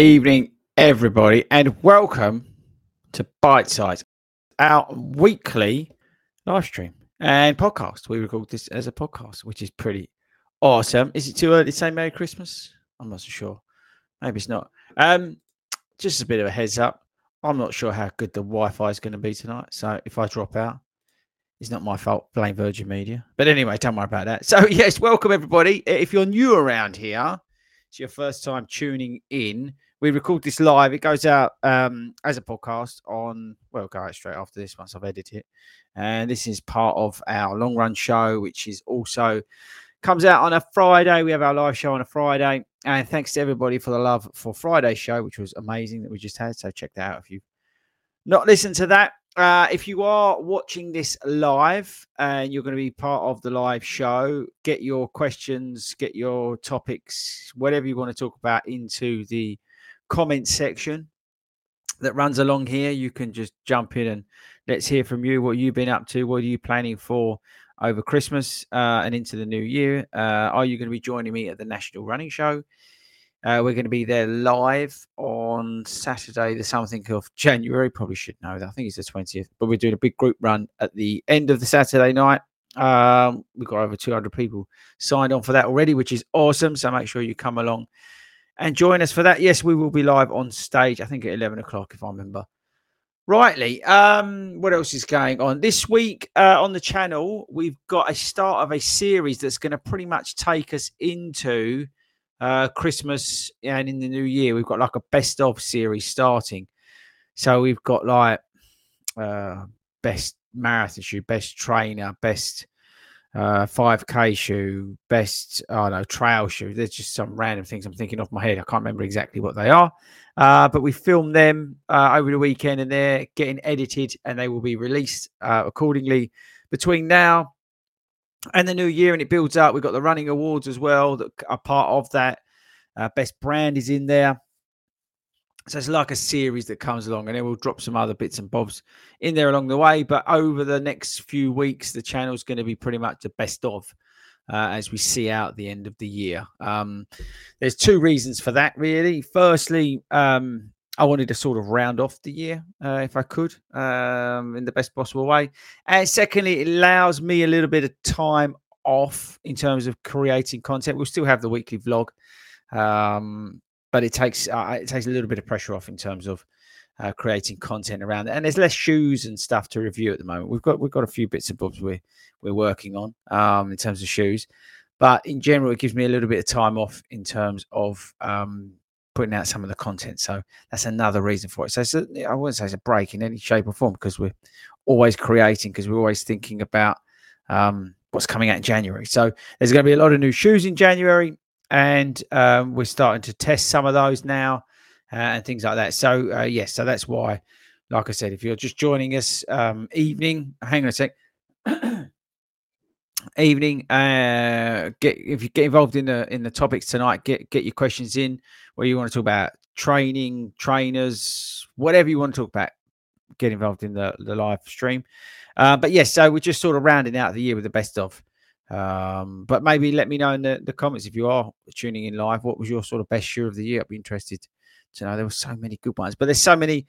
evening, everybody, and welcome to BITESIZE, our weekly live stream and podcast. We record this as a podcast, which is pretty awesome. Is it too early to say Merry Christmas? I'm not so sure. Maybe it's not. Um, just a bit of a heads up. I'm not sure how good the Wi-Fi is going to be tonight. So if I drop out, it's not my fault. Blame Virgin Media. But anyway, don't worry about that. So yes, welcome everybody. If you're new around here, it's your first time tuning in. We record this live. It goes out um, as a podcast on, well, go out straight after this once I've edited it. And this is part of our long run show, which is also comes out on a Friday. We have our live show on a Friday. And thanks to everybody for the love for Friday's show, which was amazing that we just had. So check that out if you've not listened to that. Uh, if you are watching this live and you're going to be part of the live show, get your questions, get your topics, whatever you want to talk about into the comment section that runs along here. You can just jump in and let's hear from you. What you've been up to? What are you planning for over Christmas uh, and into the new year? Uh, are you going to be joining me at the National Running Show? Uh, we're going to be there live on Saturday, the something of January. Probably should know that. I think it's the 20th, but we're doing a big group run at the end of the Saturday night. Um, we've got over 200 people signed on for that already, which is awesome. So make sure you come along and join us for that. Yes, we will be live on stage, I think at 11 o'clock, if I remember rightly. Um, what else is going on this week uh, on the channel? We've got a start of a series that's going to pretty much take us into uh, Christmas and in the new year. We've got like a best of series starting. So we've got like uh, best marathon shoe, best trainer, best uh, 5k shoe, best I don't know trail shoe. There's just some random things I'm thinking off my head. I can't remember exactly what they are. Uh, but we filmed them uh, over the weekend and they're getting edited and they will be released uh, accordingly between now and the new year. And it builds up. We've got the running awards as well that are part of that. Uh, best brand is in there. So it's like a series that comes along, and then we'll drop some other bits and bobs in there along the way. But over the next few weeks, the channel's going to be pretty much the best of uh, as we see out the end of the year. Um, there's two reasons for that, really. Firstly, um, I wanted to sort of round off the year uh, if I could um, in the best possible way. And secondly, it allows me a little bit of time off in terms of creating content. We'll still have the weekly vlog. Um, but it takes uh, it takes a little bit of pressure off in terms of uh, creating content around it. And there's less shoes and stuff to review at the moment. We've got we've got a few bits and bobs we're we're working on um, in terms of shoes, but in general, it gives me a little bit of time off in terms of um, putting out some of the content. So that's another reason for it. So it's a, I wouldn't say it's a break in any shape or form because we're always creating because we're always thinking about um, what's coming out in January. So there's going to be a lot of new shoes in January, and um, we're starting to test some of those now uh, and things like that. So uh, yes, so that's why, like I said, if you're just joining us um, evening, hang on a sec. evening uh get if you get involved in the in the topics tonight get get your questions in where you want to talk about training trainers whatever you want to talk about get involved in the the live stream uh, but yes so we're just sort of rounding out the year with the best of um but maybe let me know in the, the comments if you are tuning in live what was your sort of best year of the year i'd be interested to know there were so many good ones but there's so many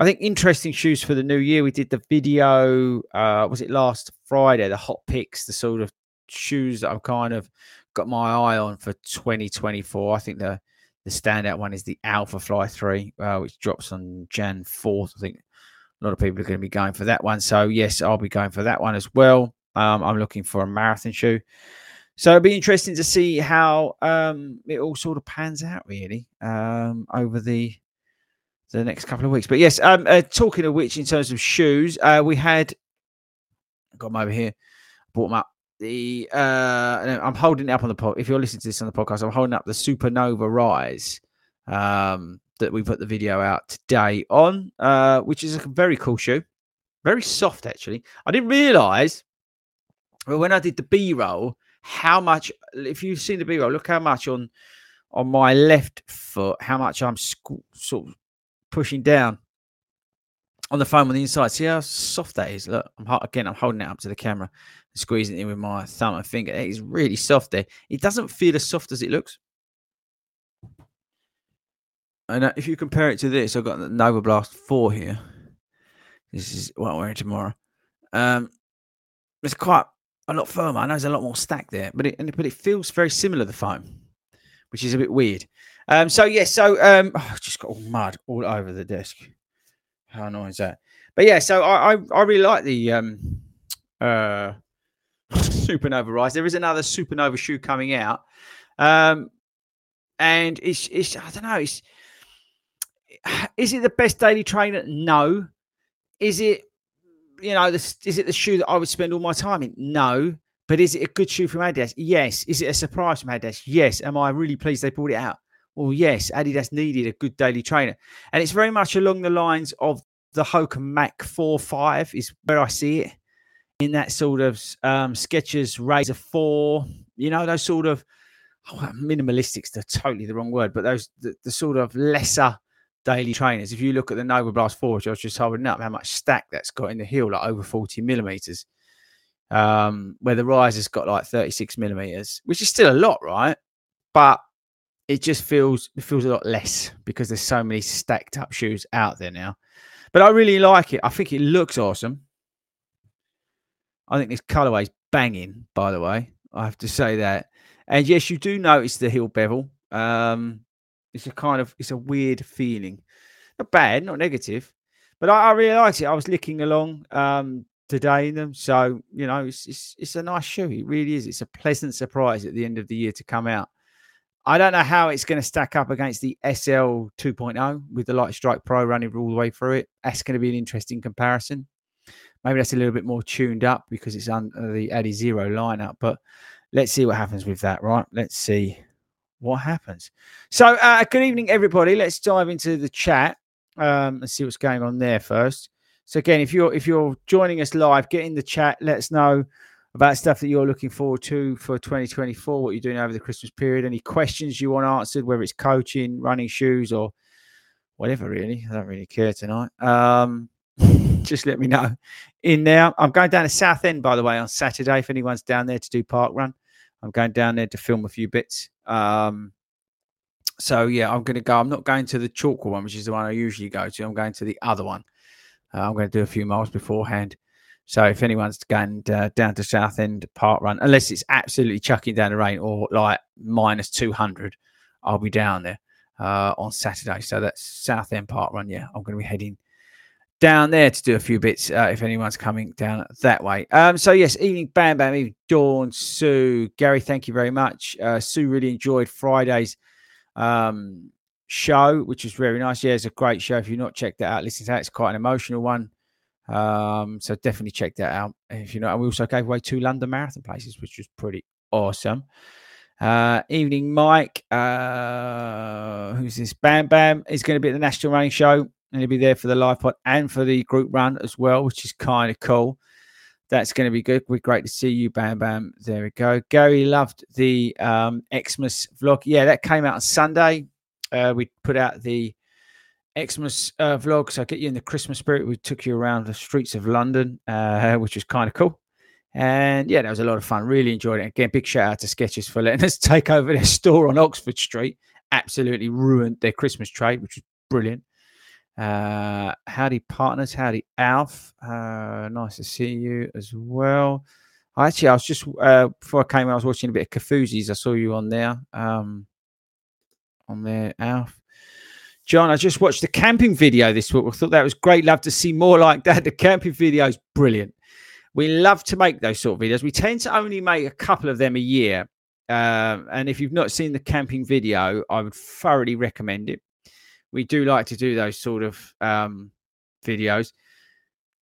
I think interesting shoes for the new year. We did the video, uh, was it last Friday? The hot picks, the sort of shoes that I've kind of got my eye on for 2024. I think the the standout one is the Alphafly 3, uh, which drops on Jan 4th. I think a lot of people are going to be going for that one. So, yes, I'll be going for that one as well. Um, I'm looking for a marathon shoe. So it'll be interesting to see how um, it all sort of pans out, really, um, over the the next couple of weeks. But yes, um, uh, talking of which, in terms of shoes, uh, we had got them over here, bought them up. The uh, I'm holding it up on the pod. If you're listening to this on the podcast, I'm holding up the Supernova Rise um, that we put the video out today on, uh, which is a very cool shoe, very soft actually. I didn't realize, well, when I did the B roll, how much. If you've seen the B roll, look how much on on my left foot, how much I'm sort of pushing down on the foam on the inside. See how soft that is. Look, I'm again. I'm holding it up to the camera, squeezing it in with my thumb and finger. It is really soft there. It doesn't feel as soft as it looks. And uh, if you compare it to this, I've got the Novablast Four here. This is what I'm wearing tomorrow. Um, it's quite a lot firmer. I know there's a lot more stack there, but it but it feels very similar the foam, which is a bit weird. Um, so yeah, so um, oh, just got all mud all over the desk. How annoying is that? But yeah, so I I, I really like the um uh supernova rise. There is another supernova shoe coming out, um, and it's it's I don't know. It's is it the best daily trainer? No. Is it you know the, is it the shoe that I would spend all my time in? No. But is it a good shoe from Adidas? Yes. Is it a surprise from Adidas? Yes. Am I really pleased they brought it out? well, yes, Adidas needed a good daily trainer. And it's very much along the lines of the Hoka Mach 4 5 is where I see it in that sort of um, Skechers Razor 4, you know, those sort of oh, minimalistics, they're totally the wrong word, but those, the, the, sort of lesser daily trainers. If you look at the Novablast 4, which I was just holding up, how much stack that's got in the heel, like over 40 millimeters. Um, where the rise has got like 36 millimeters, which is still a lot, right? But it just feels it feels a lot less because there's so many stacked up shoes out there now. But I really like it. I think it looks awesome. I think this colorway is banging, by the way. I have to say that. And yes, you do notice the heel bevel. Um, it's a kind of it's a weird feeling. Not bad, not negative. But I, I really liked it. I was licking along um, today in them. So, you know, it's, it's it's a nice shoe. It really is. It's a pleasant surprise at the end of the year to come out. I don't know how it's going to stack up against the SL 2.0 with the Lightstrike Pro running all the way through it. That's going to be an interesting comparison. Maybe that's a little bit more tuned up because it's under the Adizero lineup. But let's see what happens with that, right? Let's see what happens. So, uh, good evening, everybody. Let's dive into the chat um, and see what's going on there first. So, again, if you're if you're joining us live, get in the chat. Let us know about stuff that you're looking forward to for 2024, what you're doing over the Christmas period, any questions you want answered, whether it's coaching, running shoes, or whatever, really. I don't really care tonight. Um, just let me know in there. I'm going down to Southend, by the way, on Saturday. If anyone's down there to do park run, I'm going down there to film a few bits. Um, so yeah, I'm going to go. I'm not going to the Chalkwell one, which is the one I usually go to. I'm going to the other one. Uh, I'm going to do a few miles beforehand. So if anyone's going uh, down to Southend Park Run, unless it's absolutely chucking down the rain or like minus 200, I'll be down there. uh, on Saturday. So that's Southend Park Run. Yeah, I'm going to be heading down there to do a few bits uh, if anyone's coming down that way. Um, so yes, evening bam bam, evening Dawn, Sue, Gary. Thank you very much. Uh, Sue really enjoyed Friday's um, show, which was very nice. Yeah, it's a great show. If you've not checked that out, listen to that. It's quite an emotional one. Um, so definitely check that out. If you know, and we also gave away two London Marathon places, which was pretty awesome. Uh, evening, Mike. Uh, who's this? Bam Bam is going to be at the National Running Show, and he'll be there for the live pod and for the group run as well, which is kind of cool. That's going to be good. We're great to see you, Bam Bam. There we go. Gary loved the um, Xmas vlog. Yeah, that came out on Sunday. Uh, we put out the Xmas uh, vlog, so I get you in the Christmas spirit. We took you around the streets of London, uh, which was kind of cool. And yeah, that was a lot of fun. Really enjoyed it. Again, big shout out to Skechers for letting us take over their store on Oxford Street. Absolutely ruined their Christmas trade, which was brilliant. Uh, howdy, partners. Howdy, Alf. Uh, nice to see you as well. Actually, I was just uh, before I came, I was watching a bit of Kofuzi's. I saw you on there. Um, on there, Alf. John, I just watched the camping video this week. I thought that was great. Love to see more like that. The camping video is brilliant. We love to make those sort of videos. We tend to only make a couple of them a year. Uh, and if you've not seen the camping video, I would thoroughly recommend it. We do like to do those sort of um, videos.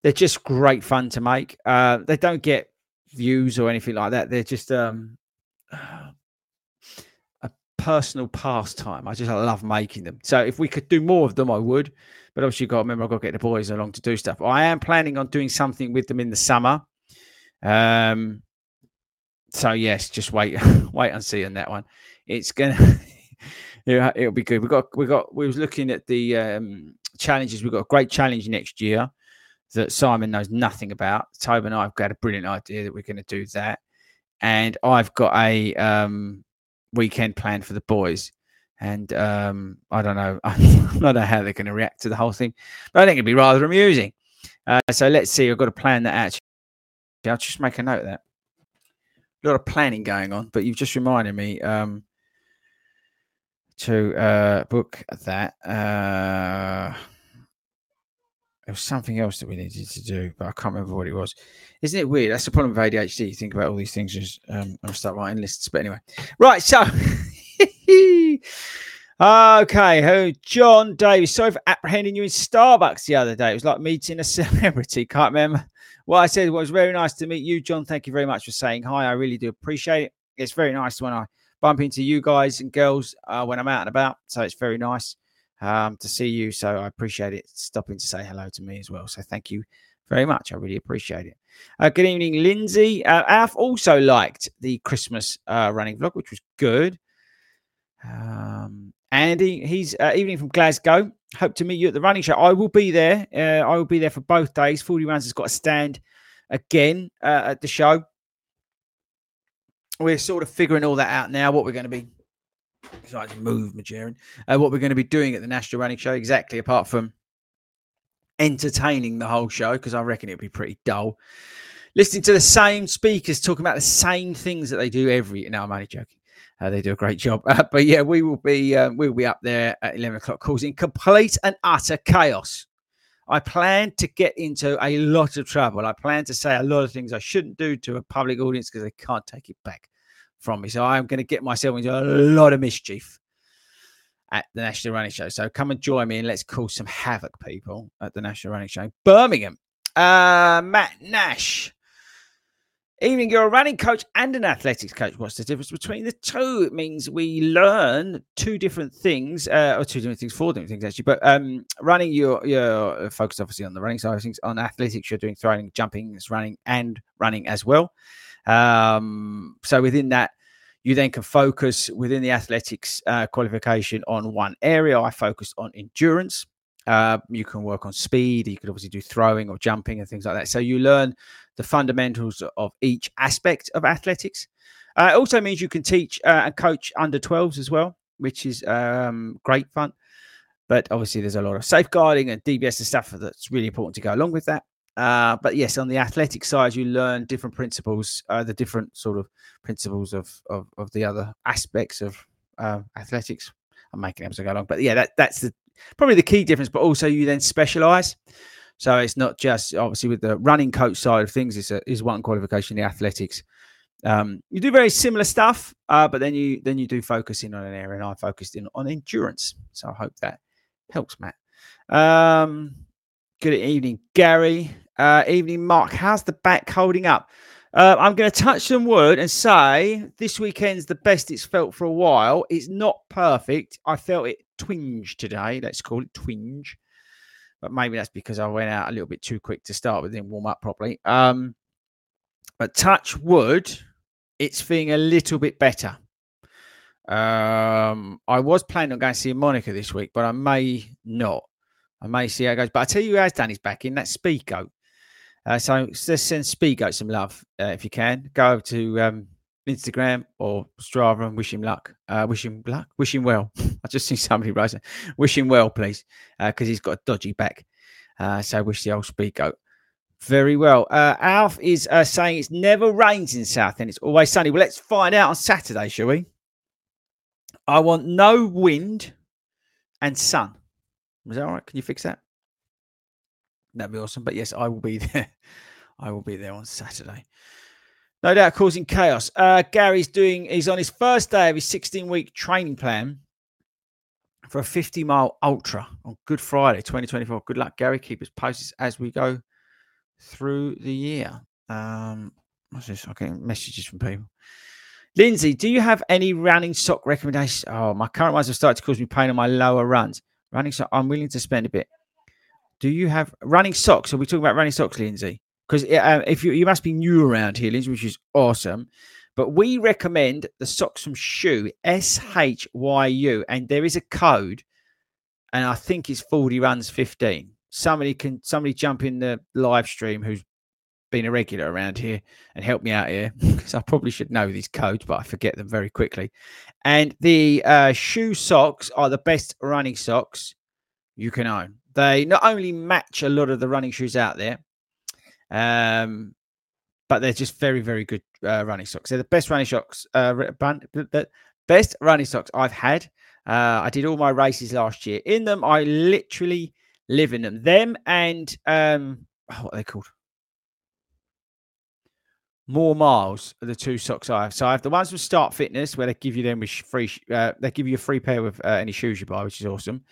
They're just great fun to make. Uh, they don't get views or anything like that. They're just um, a personal pastime. I just love making them. So if we could do more of them, I would. But obviously, you've got to remember, I've got to get the boys along to do stuff. I am planning on doing something with them in the summer. Um, so yes, just wait, wait and see on that one. It's gonna, it'll be good. We got, we got, we was looking at the um, challenges. We've got a great challenge next year that Simon knows nothing about. Toby and I have got a brilliant idea that we're going to do that, and I've got a um, weekend plan for the boys. And um, I don't know, I don't know how they're going to react to the whole thing, but I think it'd be rather amusing. Uh, so let's see. I've got to plan that actually. I'll just make a note of that. A lot of planning going on, but you've just reminded me um, to uh, book that. Uh, there was something else that we needed to do, but I can't remember what it was. Isn't it weird? That's the problem with ADHD. You think about all these things, just um, start writing lists. But anyway, right. So okay, who? John Davis. Sorry for apprehending you in Starbucks the other day. It was like meeting a celebrity. Can't remember what I said. It was very nice to meet you, John. Thank you very much for saying hi. I really do appreciate it. It's very nice when I bump into you guys and girls uh, when I'm out and about. So it's very nice um, to see you. So I appreciate it stopping to say hello to me as well. So thank you very much. I really appreciate it. Uh, good evening, Lindsay. Uh, Alf also liked the Christmas uh, running vlog, which was good. Um, Andy, he's uh, evening from Glasgow. Hope to meet you at the running show. I will be there. Uh, I will be there for both days. 40 Runs has got a stand again uh, at the show. We're sort of figuring all that out now, what we're going to be. Sorry to move, Majerin. Uh, what we're going to be doing at the National Running Show, exactly, apart from entertaining the whole show, because I reckon it'd be pretty dull. Listening to the same speakers talking about the same things that they do every. No, I'm only joking. Uh, they do a great job. Uh, but yeah, we will be uh, we will be up there at eleven o'clock, causing complete and utter chaos. I plan to get into a lot of trouble. I plan to say a lot of things I shouldn't do to a public audience because they can't take it back from me. So I'm going to get myself into a lot of mischief at the National Running Show. So come and join me and let's cause some havoc, people, at the National Running Show. Birmingham. Uh, Matt Nash Evening, you're a running coach and an athletics coach. What's the difference between the two? It means we learn two different things, uh, or two different things, four different things actually. But um, running, you're, you're focused obviously on the running side of things. On athletics, you're doing throwing, jumping, running, and running as well. Um, so within that, you then can focus within the athletics uh, qualification on one area. I focused on endurance. Uh, you can work on speed. You could obviously do throwing or jumping and things like that. So you learn the fundamentals of each aspect of athletics. Uh, it also means you can teach uh, and coach under 12s as well, which is um, great fun. But obviously, there's a lot of safeguarding and DBS and stuff that's really important to go along with that. Uh, but yes, on the athletic side, you learn different principles, uh, the different sort of principles of, of, of the other aspects of uh, athletics. I'm making them as I go along. But yeah, that that's the probably the key difference. But also, you then specialize. So it's not just obviously with the running coach side of things is is one qualification. The athletics, um, you do very similar stuff, uh, but then you then you do focus in on an area, and I focused in on endurance. So I hope that helps, Matt. Um, good evening, Gary. Uh, evening, Mark. How's the back holding up? Uh, I'm going to touch some wood and say this weekend's the best it's felt for a while. It's not perfect. I felt it twinge today. Let's call it twinge. But maybe that's because I went out a little bit too quick to start with, didn't warm up properly. Um, but touch wood, it's feeling a little bit better. Um, I was planning on going to see Monica this week, but I may not. I may see how it goes. But I tell you who has done his back in that Speedgoat. Uh, so just send Speedgoat some love uh, if you can. Go to um, Instagram or Strava and wish him luck. Uh, wish him luck. Wish him well. I just see somebody write, wish him well, please, because uh, he's got a dodgy back. Uh, so wish the old Speedgoat very well. Uh, Alf is uh, saying it's never rains in Southend it's always sunny. Well, let's find out on Saturday, shall we? I want no wind and sun. Is that all right? Can you fix that? That'd be awesome. But yes, I will be there. I will be there on Saturday. No doubt causing chaos. Uh, Gary's doing, he's on his first day of his 16 week training plan for a 50 mile ultra on Good Friday 2024. Good luck, Gary. Keep us posted as we go through the year. Um, what's this? getting messages from people. Lindsay, do you have any running sock recommendations? Oh, my current ones have started to cause me pain on my lower runs. Running sock, I'm willing to spend a bit. Do you have running socks? Are we talking about running socks, Lindsay? Because uh, if you you must be new around here, which is awesome. But we recommend the socks from Shyu, S H Y U, and there is a code, and I think it's 40 runs 15 somebody can somebody jump in the live stream who's been a regular around here and help me out here because I probably should know these codes, but I forget them very quickly. And the uh, Shyu socks are the best running socks you can own. They not only match a lot of the running shoes out there, um, but they're just very, very good uh, running socks. They're the best running socks, uh, brand, the best running socks I've had. Uh, I did all my races last year. In them, I literally live in them. Them and um, oh, what are they called? More miles are the two socks I have. So I have the ones with Start Fitness where they give you them with free. Uh, they give you a free pair with uh, any shoes you buy, which is awesome.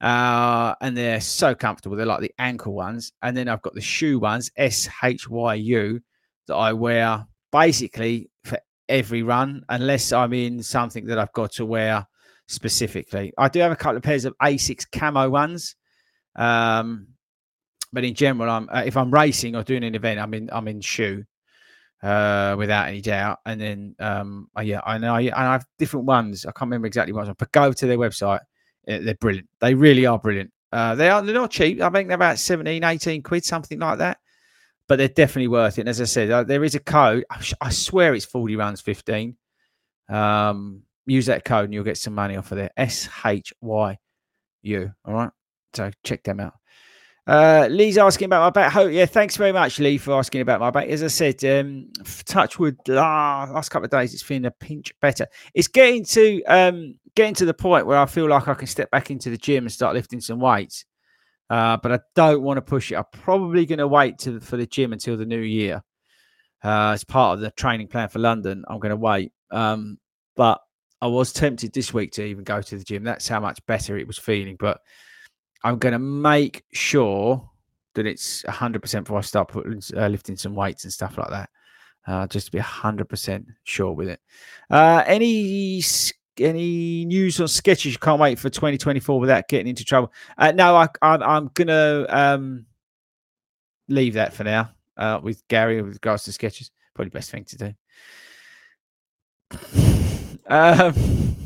Uh, and they're so comfortable. They're like the ankle ones. And then I've got the shoe ones, S H Y U, that I wear basically for every run, unless I'm in something that I've got to wear specifically. I do have a couple of pairs of Asics camo ones um, but in general, I'm uh, if I'm racing or doing an event, I'm in I'm in Shyu. uh, without any doubt. And then um, uh, yeah, I know I, I have different ones. I can't remember exactly what but go to their website. They're brilliant. They really are brilliant. Uh, they are they're not cheap. I think they're about 17, 18 quid, something like that. But they're definitely worth it. And as I said, uh, there is a code. I swear it's 40 runs 15. Um, use that code and you'll get some money off of there. S H Y U. All right. So check them out. Uh, Lee's asking about my back. Ho- yeah, thanks very much, Lee, for asking about my back. As I said, um, Touchwood ah, last couple of days, it's feeling a pinch better. It's getting to um, getting to the point where I feel like I can step back into the gym and start lifting some weights. Uh, but I don't want to push it. I'm probably going to wait for the gym until the new year. Uh, as part of the training plan for London, I'm going to wait. Um, but I was tempted this week to even go to the gym. That's how much better it was feeling. But I'm going to make sure that it's 100% before I start putting, uh, lifting some weights and stuff like that. Uh, just to be 100% sure with it. Uh, any any news on Skechers you can't wait for 2024 without getting into trouble? Uh, no, I, I, am going to um, leave that for now uh, with Gary with regards to Skechers. Probably best thing to do. um,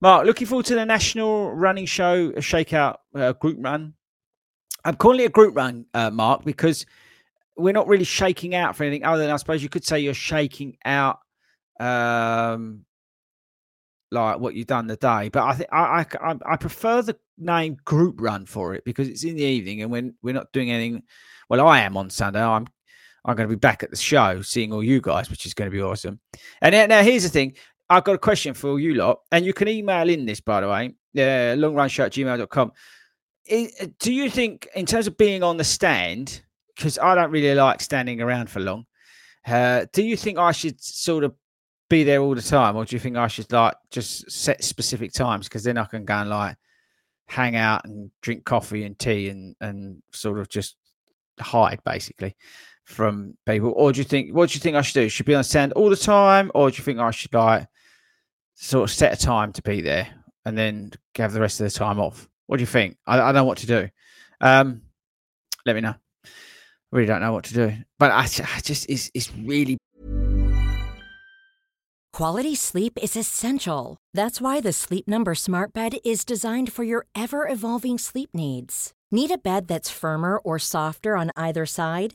Mark, looking forward to the national running show, a shakeout uh, group run. I'm calling it a group run, uh, Mark, because we're not really shaking out for anything other than I suppose you could say you're shaking out um, like what you've done the day. But I think I, I I prefer the name group run for it because it's in the evening and when we're not doing anything. Well, I am on Sunday. I'm I'm going to be back at the show, seeing all you guys, which is going to be awesome. And now, now here's the thing: I've got a question for you lot, and you can email in this, by the way, yeah, longrunshow at gmail.com. It, do you think, in terms of being on the stand, because I don't really like standing around for long, uh, do you think I should sort of be there all the time, or do you think I should like just set specific times? Because then I can go and like hang out and drink coffee and tea and and sort of just hide basically from people. Or do you think what do you think I should do? Should be on stand all the time, or do you think I should like sort of set a time to be there and then have the rest of the time off? What do you think? I, I don't know what to do. Um, let me know. I really don't know what to do, but I, I just it's it's really Quality sleep is essential. That's why the Sleep Number Smart Bed is designed for your ever evolving sleep needs. Need a bed that's firmer or softer on either side?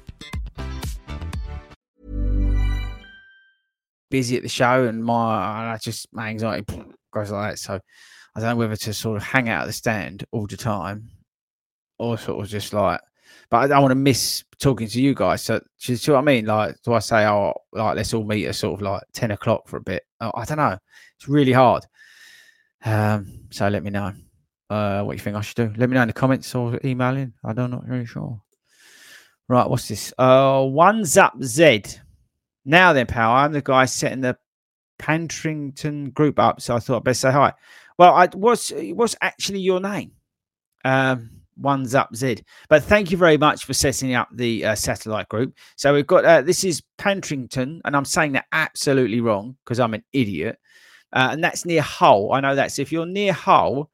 busy at the show, and my I just my anxiety goes like that. So I don't know whether to sort of hang out at the stand all the time, or sort of just like. But I don't want to miss talking to you guys. So, do you see what I mean? Like, do I say, oh, like let's all meet at sort of like ten o'clock for a bit? Oh, I don't know. It's really hard. Um, so let me know uh, what you think I should do. Let me know in the comments or emailing. I don't know, really sure. Right, what's this? Uh, one's up Z. Now then, pal, I'm the guy setting the Pantrington group up, so I thought I'd best say hi. Well, I what's what's actually your name? Um, one's up Z. But thank you very much for setting up the uh, satellite group. So we've got uh, this is Pantrington, and I'm saying that absolutely wrong because I'm an idiot. Uh, and that's near Hull. I know that's if you're near Hull,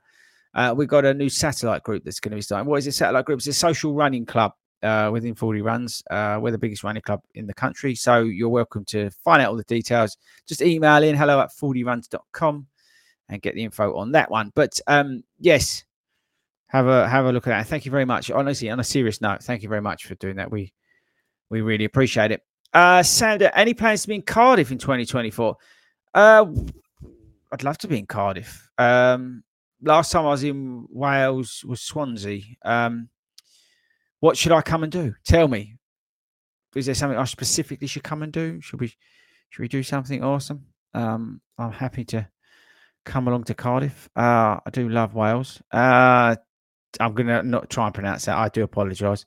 uh, we've got a new satellite group that's going to be starting. What is a satellite group? It's a social running club uh, within 40 runs. Uh, we're the biggest running club in the country. So you're welcome to find out all the details. Just email in hello at 40runs.com and get the info on that one. But um, yes, have a have a look at that. Thank you very much. Honestly, on a serious note, thank you very much for doing that. We we really appreciate it. Uh, Sandra, any plans to be in Cardiff in 2024? Uh, I'd love to be in Cardiff. Um, last time I was in Wales was Swansea. Um, what should I come and do? Tell me. Is there something I specifically should come and do? Should we should we do something awesome? Um, I'm happy to come along to Cardiff. Uh, I do love Wales. Uh, I'm gonna not try and pronounce that. I do apologise.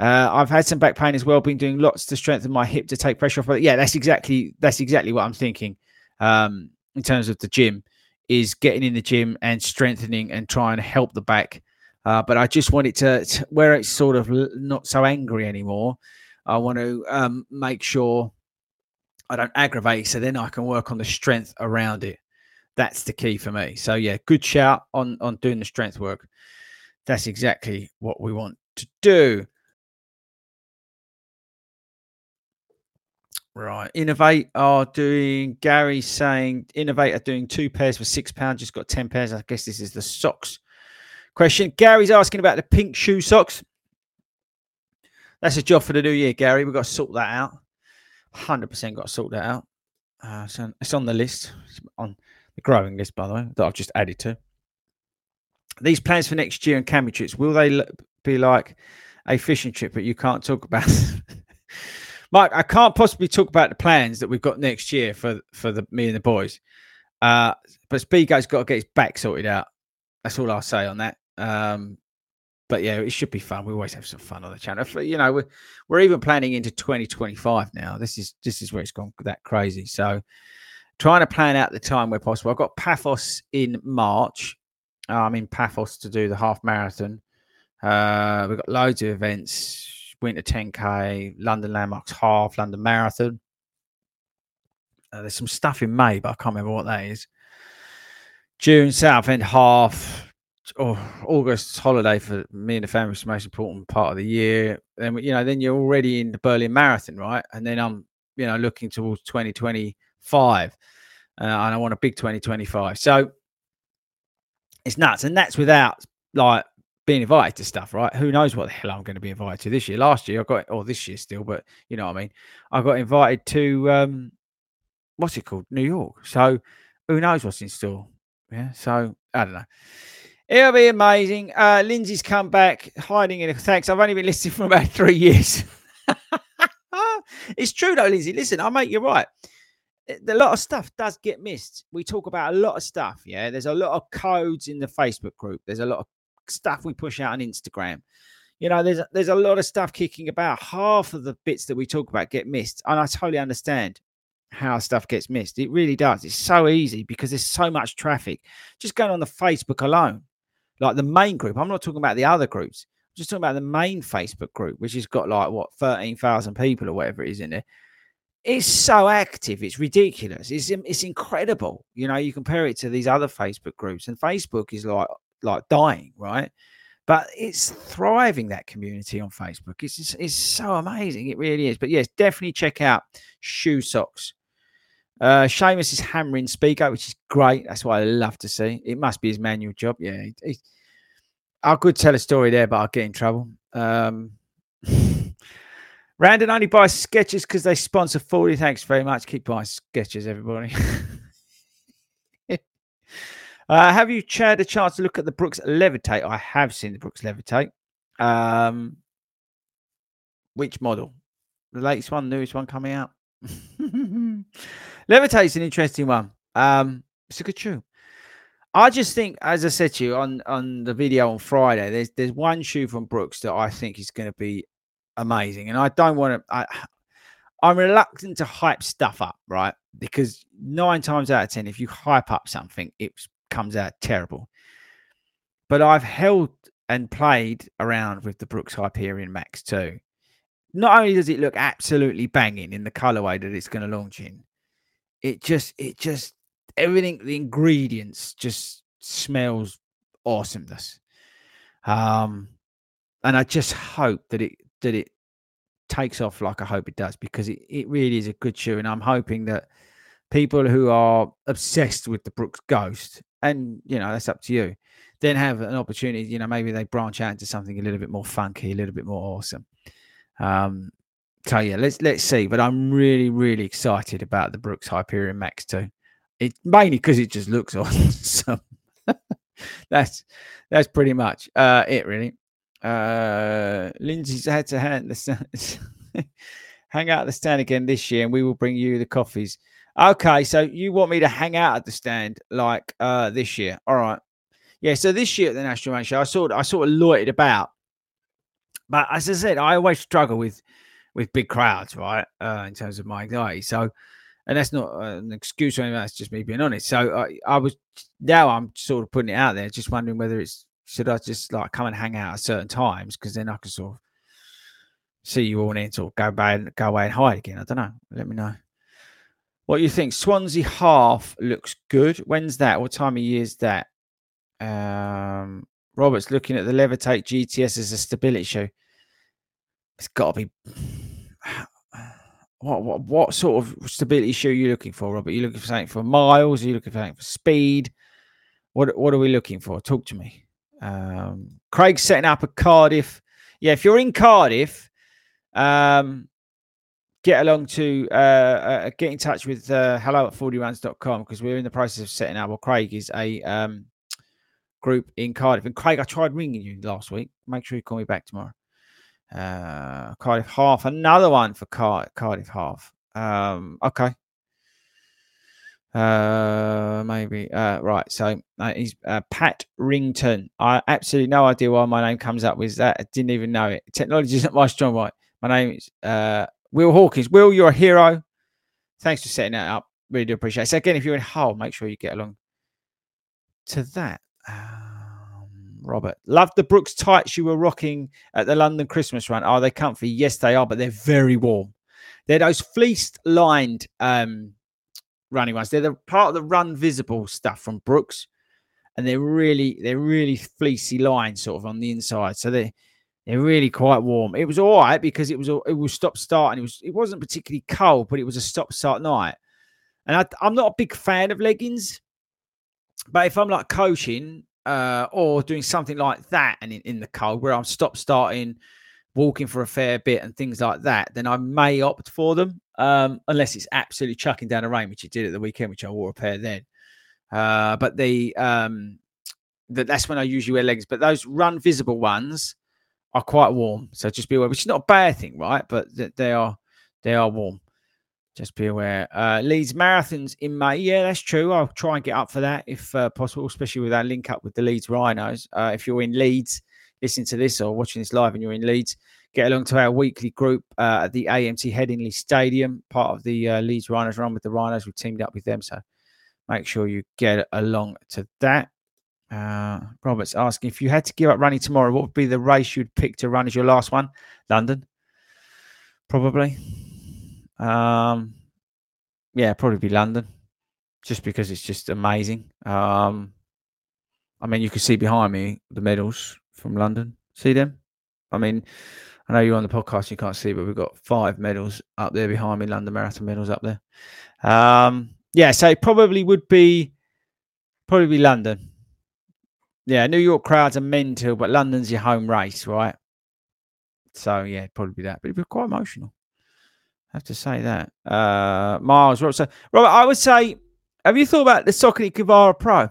Uh, I've had some back pain as well. Been doing lots to strengthen my hip to take pressure off. But yeah, that's exactly that's exactly what I'm thinking. Um, in terms of the gym is getting in the gym and strengthening and trying to help the back. Uh, but I just want it to, to, where it's sort of not so angry anymore. I want to um, make sure I don't aggravate, so then I can work on the strength around it. That's the key for me. So yeah, good shout on on doing the strength work. That's exactly what we want to do. Right. Inov-8 are doing, Gary saying, Inov-8 are doing two pairs for six pounds, just got 10 pairs. I guess this is the socks question. Gary's asking about the pink shoe socks. That's a job for the new year, Gary. We've got to sort that out. 100% got to sort that out. Uh, so it's on the list, it's on the growing list, by the way, that I've just added to. These plans for next year and camping trips, will they be like a fishing trip, but you can't talk about? Mike, I can't possibly talk about the plans that we've got next year for for the me and the boys. Uh, but Speego's got to get his back sorted out. That's all I'll say on that. Um, but yeah, it should be fun. We always have some fun on the channel. You know, we're we're even planning into 2025 now. This is this is where it's gone that crazy. So trying to plan out the time where possible. I've got Paphos in March. Uh, I'm in Paphos to do the half marathon. Uh, we've got loads of events Winter 10K, London Landmarks Half, London Marathon. Uh, there's some stuff in May, but I can't remember what that is. June, Southend Half, oh, August holiday for me and the family is the most important part of the year. Then you know, then you're already in the Berlin Marathon, right? And then I'm, you know, looking towards 2025, uh, and I want a big 2025. So it's nuts, and that's without like being invited to stuff, right? Who knows what the hell I'm going to be invited to this year? Last year I got, or this year still, but you know what I mean. I got invited to um, what's it called, New York. So who knows what's in store? Yeah. So I don't know. It'll be amazing. Uh, Lindsay's come back, hiding in a thanks. I've only been listening for about three years. it's true though, Lindsay. Listen, I make you right. A lot of stuff does get missed. We talk about a lot of stuff. Yeah, there's a lot of codes in the Facebook group. There's a lot of stuff we push out on Instagram. You know, there's there's a lot of stuff kicking about. Half of the bits that we talk about get missed, and I totally understand how stuff gets missed. It really does. It's so easy because there's so much traffic. Just going on the Facebook alone, like the main group. I'm not talking about the other groups. I'm just talking about the main Facebook group, which has got like what 13,000 people or whatever it is in there. It's so active. It's ridiculous. It's it's incredible. You know, you compare it to these other Facebook groups, and Facebook is like like dying, right? But it's thriving that community on Facebook. It's just, it's so amazing. It really is. But yes, definitely check out Shyu Socks. Uh, Seamus is hammering Speaker, which is great. That's what I love to see. It must be his manual job. Yeah, he, he, I could tell a story there, but I'll get in trouble. Um, Randon only buys Skechers because they sponsor 40. Thanks very much. Keep buying Skechers, everybody. uh, have you had a chance to look at the Brooks Levitate? I have seen the Brooks Levitate. Um, which model? The latest one, newest one coming out? Levitate's an interesting one. Um, it's a good shoe. I just think, as I said to you on on the video on Friday, there's there's one shoe from Brooks that I think is going to be amazing, and I don't want to. I I'm reluctant to hype stuff up, right? Because nine times out of ten, if you hype up something, it comes out terrible. But I've held and played around with the Brooks Hyperion Max 2. Not only does it look absolutely banging in the colorway that it's going to launch in, it just it just everything the ingredients just smells awesomeness. Um and i just hope that it that it takes off like i hope it does because it, it really is a good shoe and i'm hoping that people who are obsessed with the brooks ghost and you know that's up to you then have an opportunity you know maybe they branch out into something a little bit more funky a little bit more awesome. Um so yeah, let's let's see. But I'm really really excited about the Brooks Hyperion Max 2. It mainly because it just looks awesome. that's that's pretty much uh, it really. Uh, Lindsay's had to hand the hang out at the stand again this year, and we will bring you the coffees. Okay, so you want me to hang out at the stand like uh, this year? All right. Yeah, so this year at the National Man Show, I sort I sort of loitered about, but as I said, I always struggle with with big crowds, right? Uh, in terms of my anxiety. So, and that's not an excuse or anything. That's just me being honest. So I, I was now I'm sort of putting it out there, just wondering whether it's should I just like come and hang out at certain times because then I can sort of see you all in, sort of go away, go away and hide again. I don't know. Let me know. What you think? Swansea half looks good. When's that? What time of year is that? Um, Robert's looking at the Levitate GTS as a stability show. It's got to be what, what what sort of stability shoe are you looking for, Robert? Are you looking for something for miles? Are you looking for something for speed? What what are we looking for? Talk to me. Um, Craig's setting up a Cardiff. Yeah, if you're in Cardiff, um, get along to uh, uh, get in touch with uh, hello at 40runs.com because we're in the process of setting up. Well, Craig is a um, group in Cardiff. And Craig, I tried ringing you last week. Make sure you call me back tomorrow. Uh, Cardiff half, another one for Car- Cardiff half. Um, okay. Uh, maybe. Uh, right. So uh, he's uh, Pat Rington. I absolutely no idea why my name comes up with that. I didn't even know it. Technology isn't my strong point. My name is uh, Will Hawkins. Will, you're a hero. Thanks for setting that up. really do appreciate it. So again, if you're in Hull, make sure you get along to that. Um, Robert, love the Brooks tights you were rocking at the London Christmas run. Are they comfy? Yes, they are, but they're very warm. They're those fleeced lined um, running ones. They're the part of the run visible stuff from Brooks, and they're really they're really fleecy lined sort of on the inside. So they're they're really quite warm. It was all right because it was it was stop start and it was it wasn't particularly cold, but it was a stop start night. And I, I'm not a big fan of leggings, but if I'm like coaching uh, or doing something like that and in, in the cold where I'm stop starting, walking for a fair bit and things like that, then I may opt for them. Um, unless it's absolutely chucking down the rain, which it did at the weekend, which I wore a pair then. Uh, but the um, that that's when I usually wear leggings. But those run visible ones are quite warm, so just be aware. Which is not a bad thing, right? But they are they are warm. Just be aware. Uh, Leeds marathons in May. Yeah, that's true. I'll try and get up for that if uh, possible, especially with that link up with the Leeds Rhinos. Uh, if you're in Leeds, listening to this or watching this live and you're in Leeds, get along to our weekly group uh, at the AMT Headingley Stadium, part of the uh, Leeds Rhinos run with the Rhinos. We've teamed up with them, so make sure you get along to that. Uh, Robert's asking if you had to give up running tomorrow, what would be the race you'd pick to run as your last one? London, probably. Um, yeah, probably be London, just because it's just amazing. Um, I mean, you can see behind me the medals from London. See them? I mean, I know you're on the podcast, you can't see, but we've got five medals up there behind me, London Marathon medals up there. Um, yeah, so it probably would be probably be London. Yeah, New York crowds are mental, but London's your home race, right? So yeah, probably be that. But it'd be quite emotional. Have to say that. Uh Miles, Robert, so Robert, I would say, have you thought about the Saucony Kinvara Pro?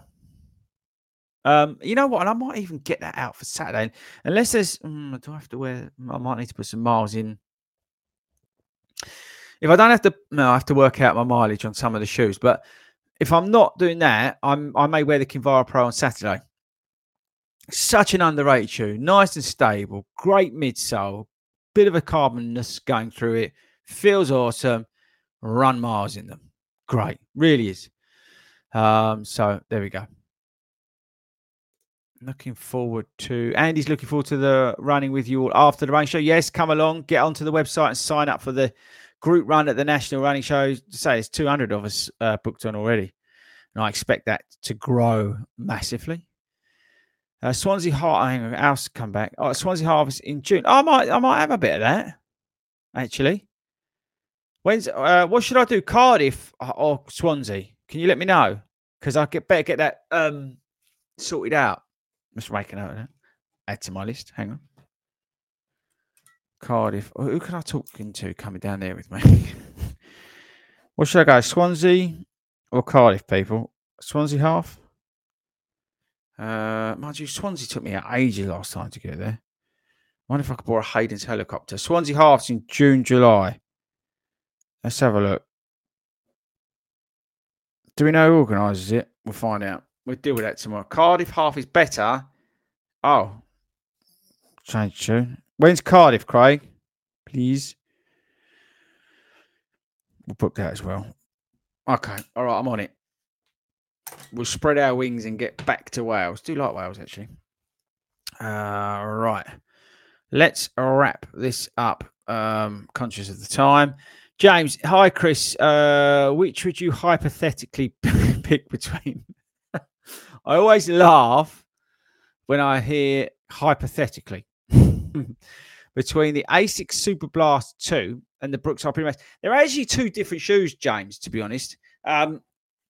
Um, you know what? And I might even get that out for Saturday. Unless there's, um, do I have to wear? I might need to put some miles in. If I don't have to, no, I have to work out my mileage on some of the shoes. But if I'm not doing that, I'm I may wear the Kinvara Pro on Saturday. Such an underrated shoe, nice and stable, great midsole, bit of a carbonness going through it, feels awesome. Run miles in them, great, really is. Um, so there we go looking forward to Andy's looking forward to the running with you all after the running show. Yes, come along, get onto the website and sign up for the group run at the National Running Show. Say it's 200 of us uh, booked on already, and I expect that to grow massively. Uh, Swansea Heart, hang on, else come back. Oh, Swansea Harvest in June. Oh, I might, I might have a bit of that actually. When's uh, what should I do? Cardiff or Swansea? Can you let me know? Because I get better get that um sorted out. Just making out of that. Add to my list. Hang on. Cardiff. Oh, who can I talk into coming down there with me? what should I go? Swansea or Cardiff, people? Swansea half? Uh, mind you, Swansea took me ages last time to get there. I wonder if I could borrow Hayden's helicopter. Swansea halves in June, July. Let's have a look. Do we know who organises it? We'll find out. We'll deal with that tomorrow. Cardiff half is better. Oh, change tune. When's Cardiff, Craig? Please. We'll book that as well. Okay. All right. I'm on it. We'll spread our wings and get back to Wales. Do like Wales, actually. Uh, right. Let's wrap this up. Um, conscious of the time. James, hi, Chris. Uh, which would you hypothetically pick between I always laugh when I hear hypothetically between the Asics Super Blast 2 and the Brooks Hyperion Max. They're actually two different shoes, James, to be honest. Um,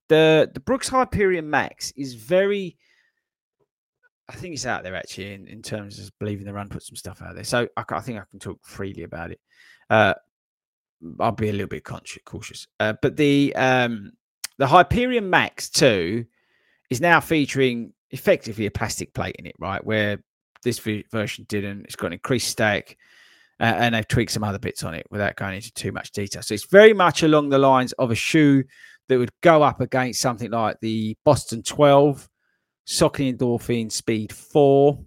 the, the Brooks Hyperion Max is very, I think it's out there actually in, in terms of Believe in the Run, put some stuff out there. So I, I think I can talk freely about it. Uh, I'll be a little bit cautious. Uh, but the um, the Hyperion Max 2 is now featuring effectively a plastic plate in it, right? Where this version didn't. It's got an increased stack, uh, and they've tweaked some other bits on it without going into too much detail. So it's very much along the lines of a shoe that would go up against something like the Boston 12, Saucony Endorphin Speed 4,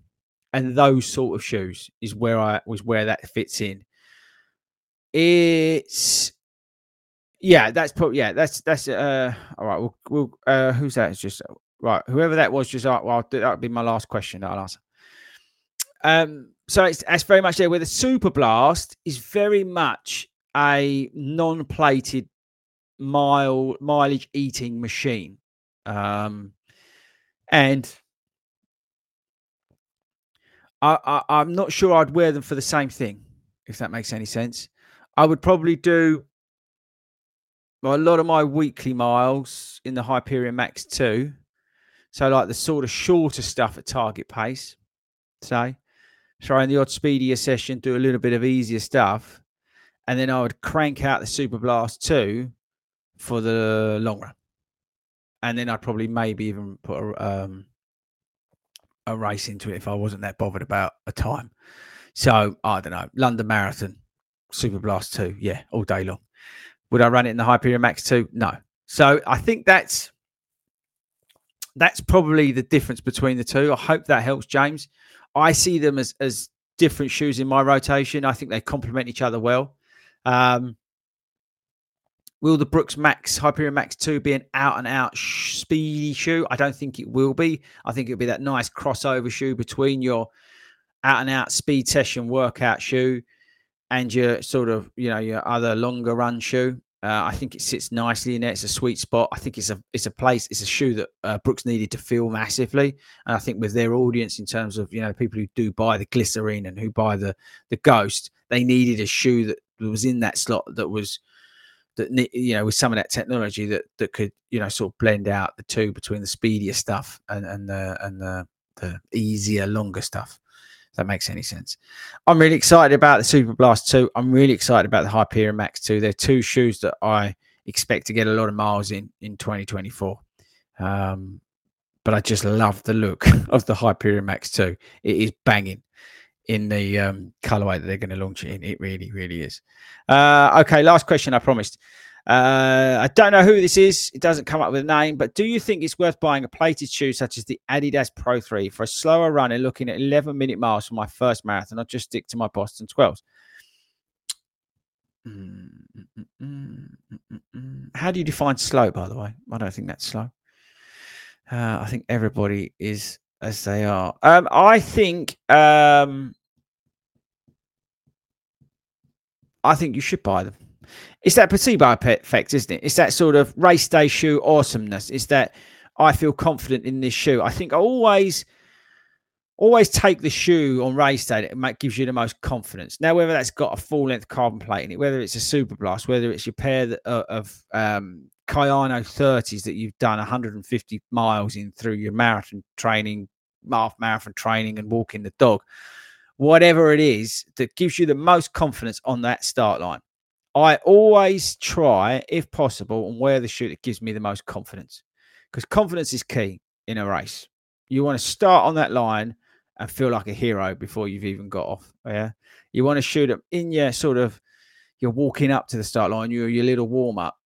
and those sort of shoes is where I was where that fits in. It's Yeah, that's probably yeah. That's that's uh. All right, we'll, we'll uh. Who's that? It's just right. Whoever that was, just uh, well, that'll be my last question. That I'll answer. Um. So it's that's very much there. Where the Super Blast is very much a non-plated mile mileage eating machine, um, and I, I I'm not sure I'd wear them for the same thing. If that makes any sense, I would probably do a lot of my weekly miles in the Hyperion Max 2. So, like the sort of shorter stuff at target pace, say, try in the odd speedier session, do a little bit of easier stuff. And then I would crank out the Super Blast 2 for the long run. And then I'd probably maybe even put a, um, a race into it if I wasn't that bothered about a time. So, I don't know, London Marathon, Super Blast 2, yeah, all day long. Would I run it in the Hyperion Max 2? No. So I think that's that's probably the difference between the two. I hope that helps, James. I see them as as different shoes in my rotation. I think they complement each other well. Um, will the Brooks Max Hyperion Max 2 be an out and out speedy shoe? I don't think it will be. I think it'll be that nice crossover shoe between your out and out speed session workout shoe and your sort of you know your other longer run shoe. Uh, I think it sits nicely in there. It's a sweet spot. I think it's a it's a place. It's a shoe that uh, Brooks needed to fill massively, and I think with their audience in terms of you know people who do buy the Glycerin and who buy the the Ghost, they needed a shoe that was in that slot that was that you know with some of that technology that that could you know sort of blend out the two between the speedier stuff and and the and the the easier longer stuff that makes any sense. I'm really excited about the Super Blast 2. I'm really excited about the Hyperion Max 2. They're two shoes that I expect to get a lot of miles in in 2024. Um, but I just love the look of the Hyperion Max 2. It is banging in the um, colorway that they're going to launch it in. It really, really is. Uh, okay, last question. I promised. Uh, I don't know who this is. It doesn't come up with a name, but do you think it's worth buying a plated shoe such as the Adidas Pro 3 for a slower run and looking at 11 minute miles for my first marathon? I'll just stick to my Boston 12s. Mm, mm, mm, How do you define slow, by the way? I don't think that's slow. Uh, I think everybody is as they are. Um, I think um, I think you should buy them. It's that placebo effect, isn't it? It's that sort of race day shoe awesomeness. It's that I feel confident in this shoe. I think I always, always take the shoe on race day that gives you the most confidence. Now, whether that's got a full length carbon plate in it, whether it's a super blast, whether it's your pair of, of um, Kayano 30s that you've done 150 miles in through your marathon training, half marathon training, and walking the dog, whatever it is that gives you the most confidence on that start line. I always try, if possible, and wear the shoe that gives me the most confidence because confidence is key in a race. You want to start on that line and feel like a hero before you've even got off. Yeah. You want to shoot up in your sort of, you're walking up to the start line, you're your little warm up.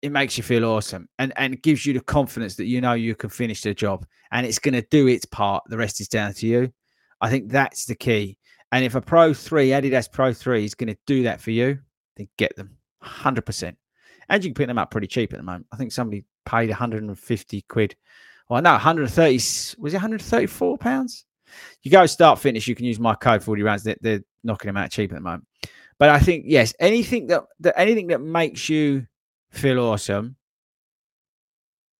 It makes you feel awesome and, and gives you the confidence that you know you can finish the job and it's going to do its part. The rest is down to you. I think that's the key. And if a Pro 3, Adidas Pro 3 is going to do that for you, get them 100%. And you can pick them up pretty cheap at the moment. I think somebody paid 150 quid. Well, no, 130, was it 134 pounds? You go Start Fitness, you can use my code 40 Runs. They're, they're knocking them out cheap at the moment. But I think, yes, anything that, that anything that makes you feel awesome,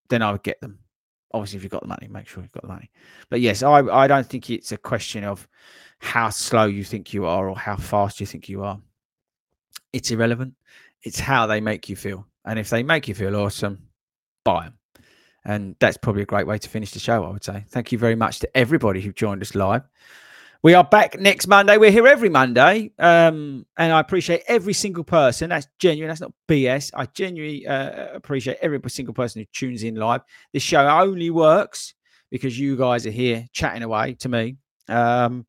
then I would get them. Obviously, if you've got the money, make sure you've got the money. But yes, I, I don't think it's a question of how slow you think you are or how fast you think you are it's irrelevant. It's how they make you feel. And if they make you feel awesome, buy them. And that's probably a great way to finish the show, I would say. Thank you very much to everybody who joined us live. We are back next Monday. We're here every Monday. Um, and I appreciate every single person. That's genuine. That's not BS. I genuinely uh, appreciate every single person who tunes in live. This show only works because you guys are here chatting away to me. Um,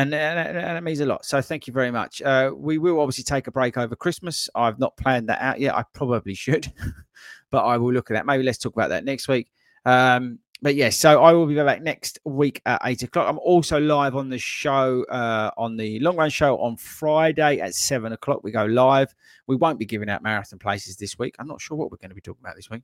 and, and, and, it means a lot. So thank you very much. Uh, we will obviously take a break over Christmas. I've not planned that out yet. I probably should, but I will look at that. Maybe let's talk about that next week. Um, but yes, so I will be back next week at eight o'clock. I'm also live on the show, uh, on the long run show on Friday at seven o'clock. We go live. We won't be giving out marathon places this week. I'm not sure what we're going to be talking about this week,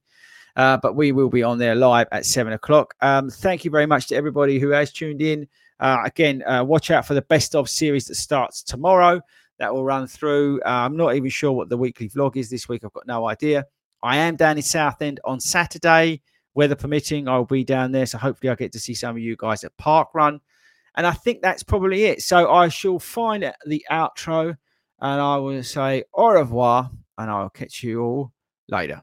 uh, but we will be on there live at seven o'clock. Um, thank you very much to everybody who has tuned in. Uh, again, uh, watch out for the best of series that starts tomorrow. That will run through. Uh, I'm not even sure what the weekly vlog is this week. I've got no idea. I am down in Southend on Saturday weather permitting, I'll be down there. So hopefully, I get to see some of you guys at Park Run. And I think that's probably it. So I shall find the outro and I will say au revoir and I'll catch you all later.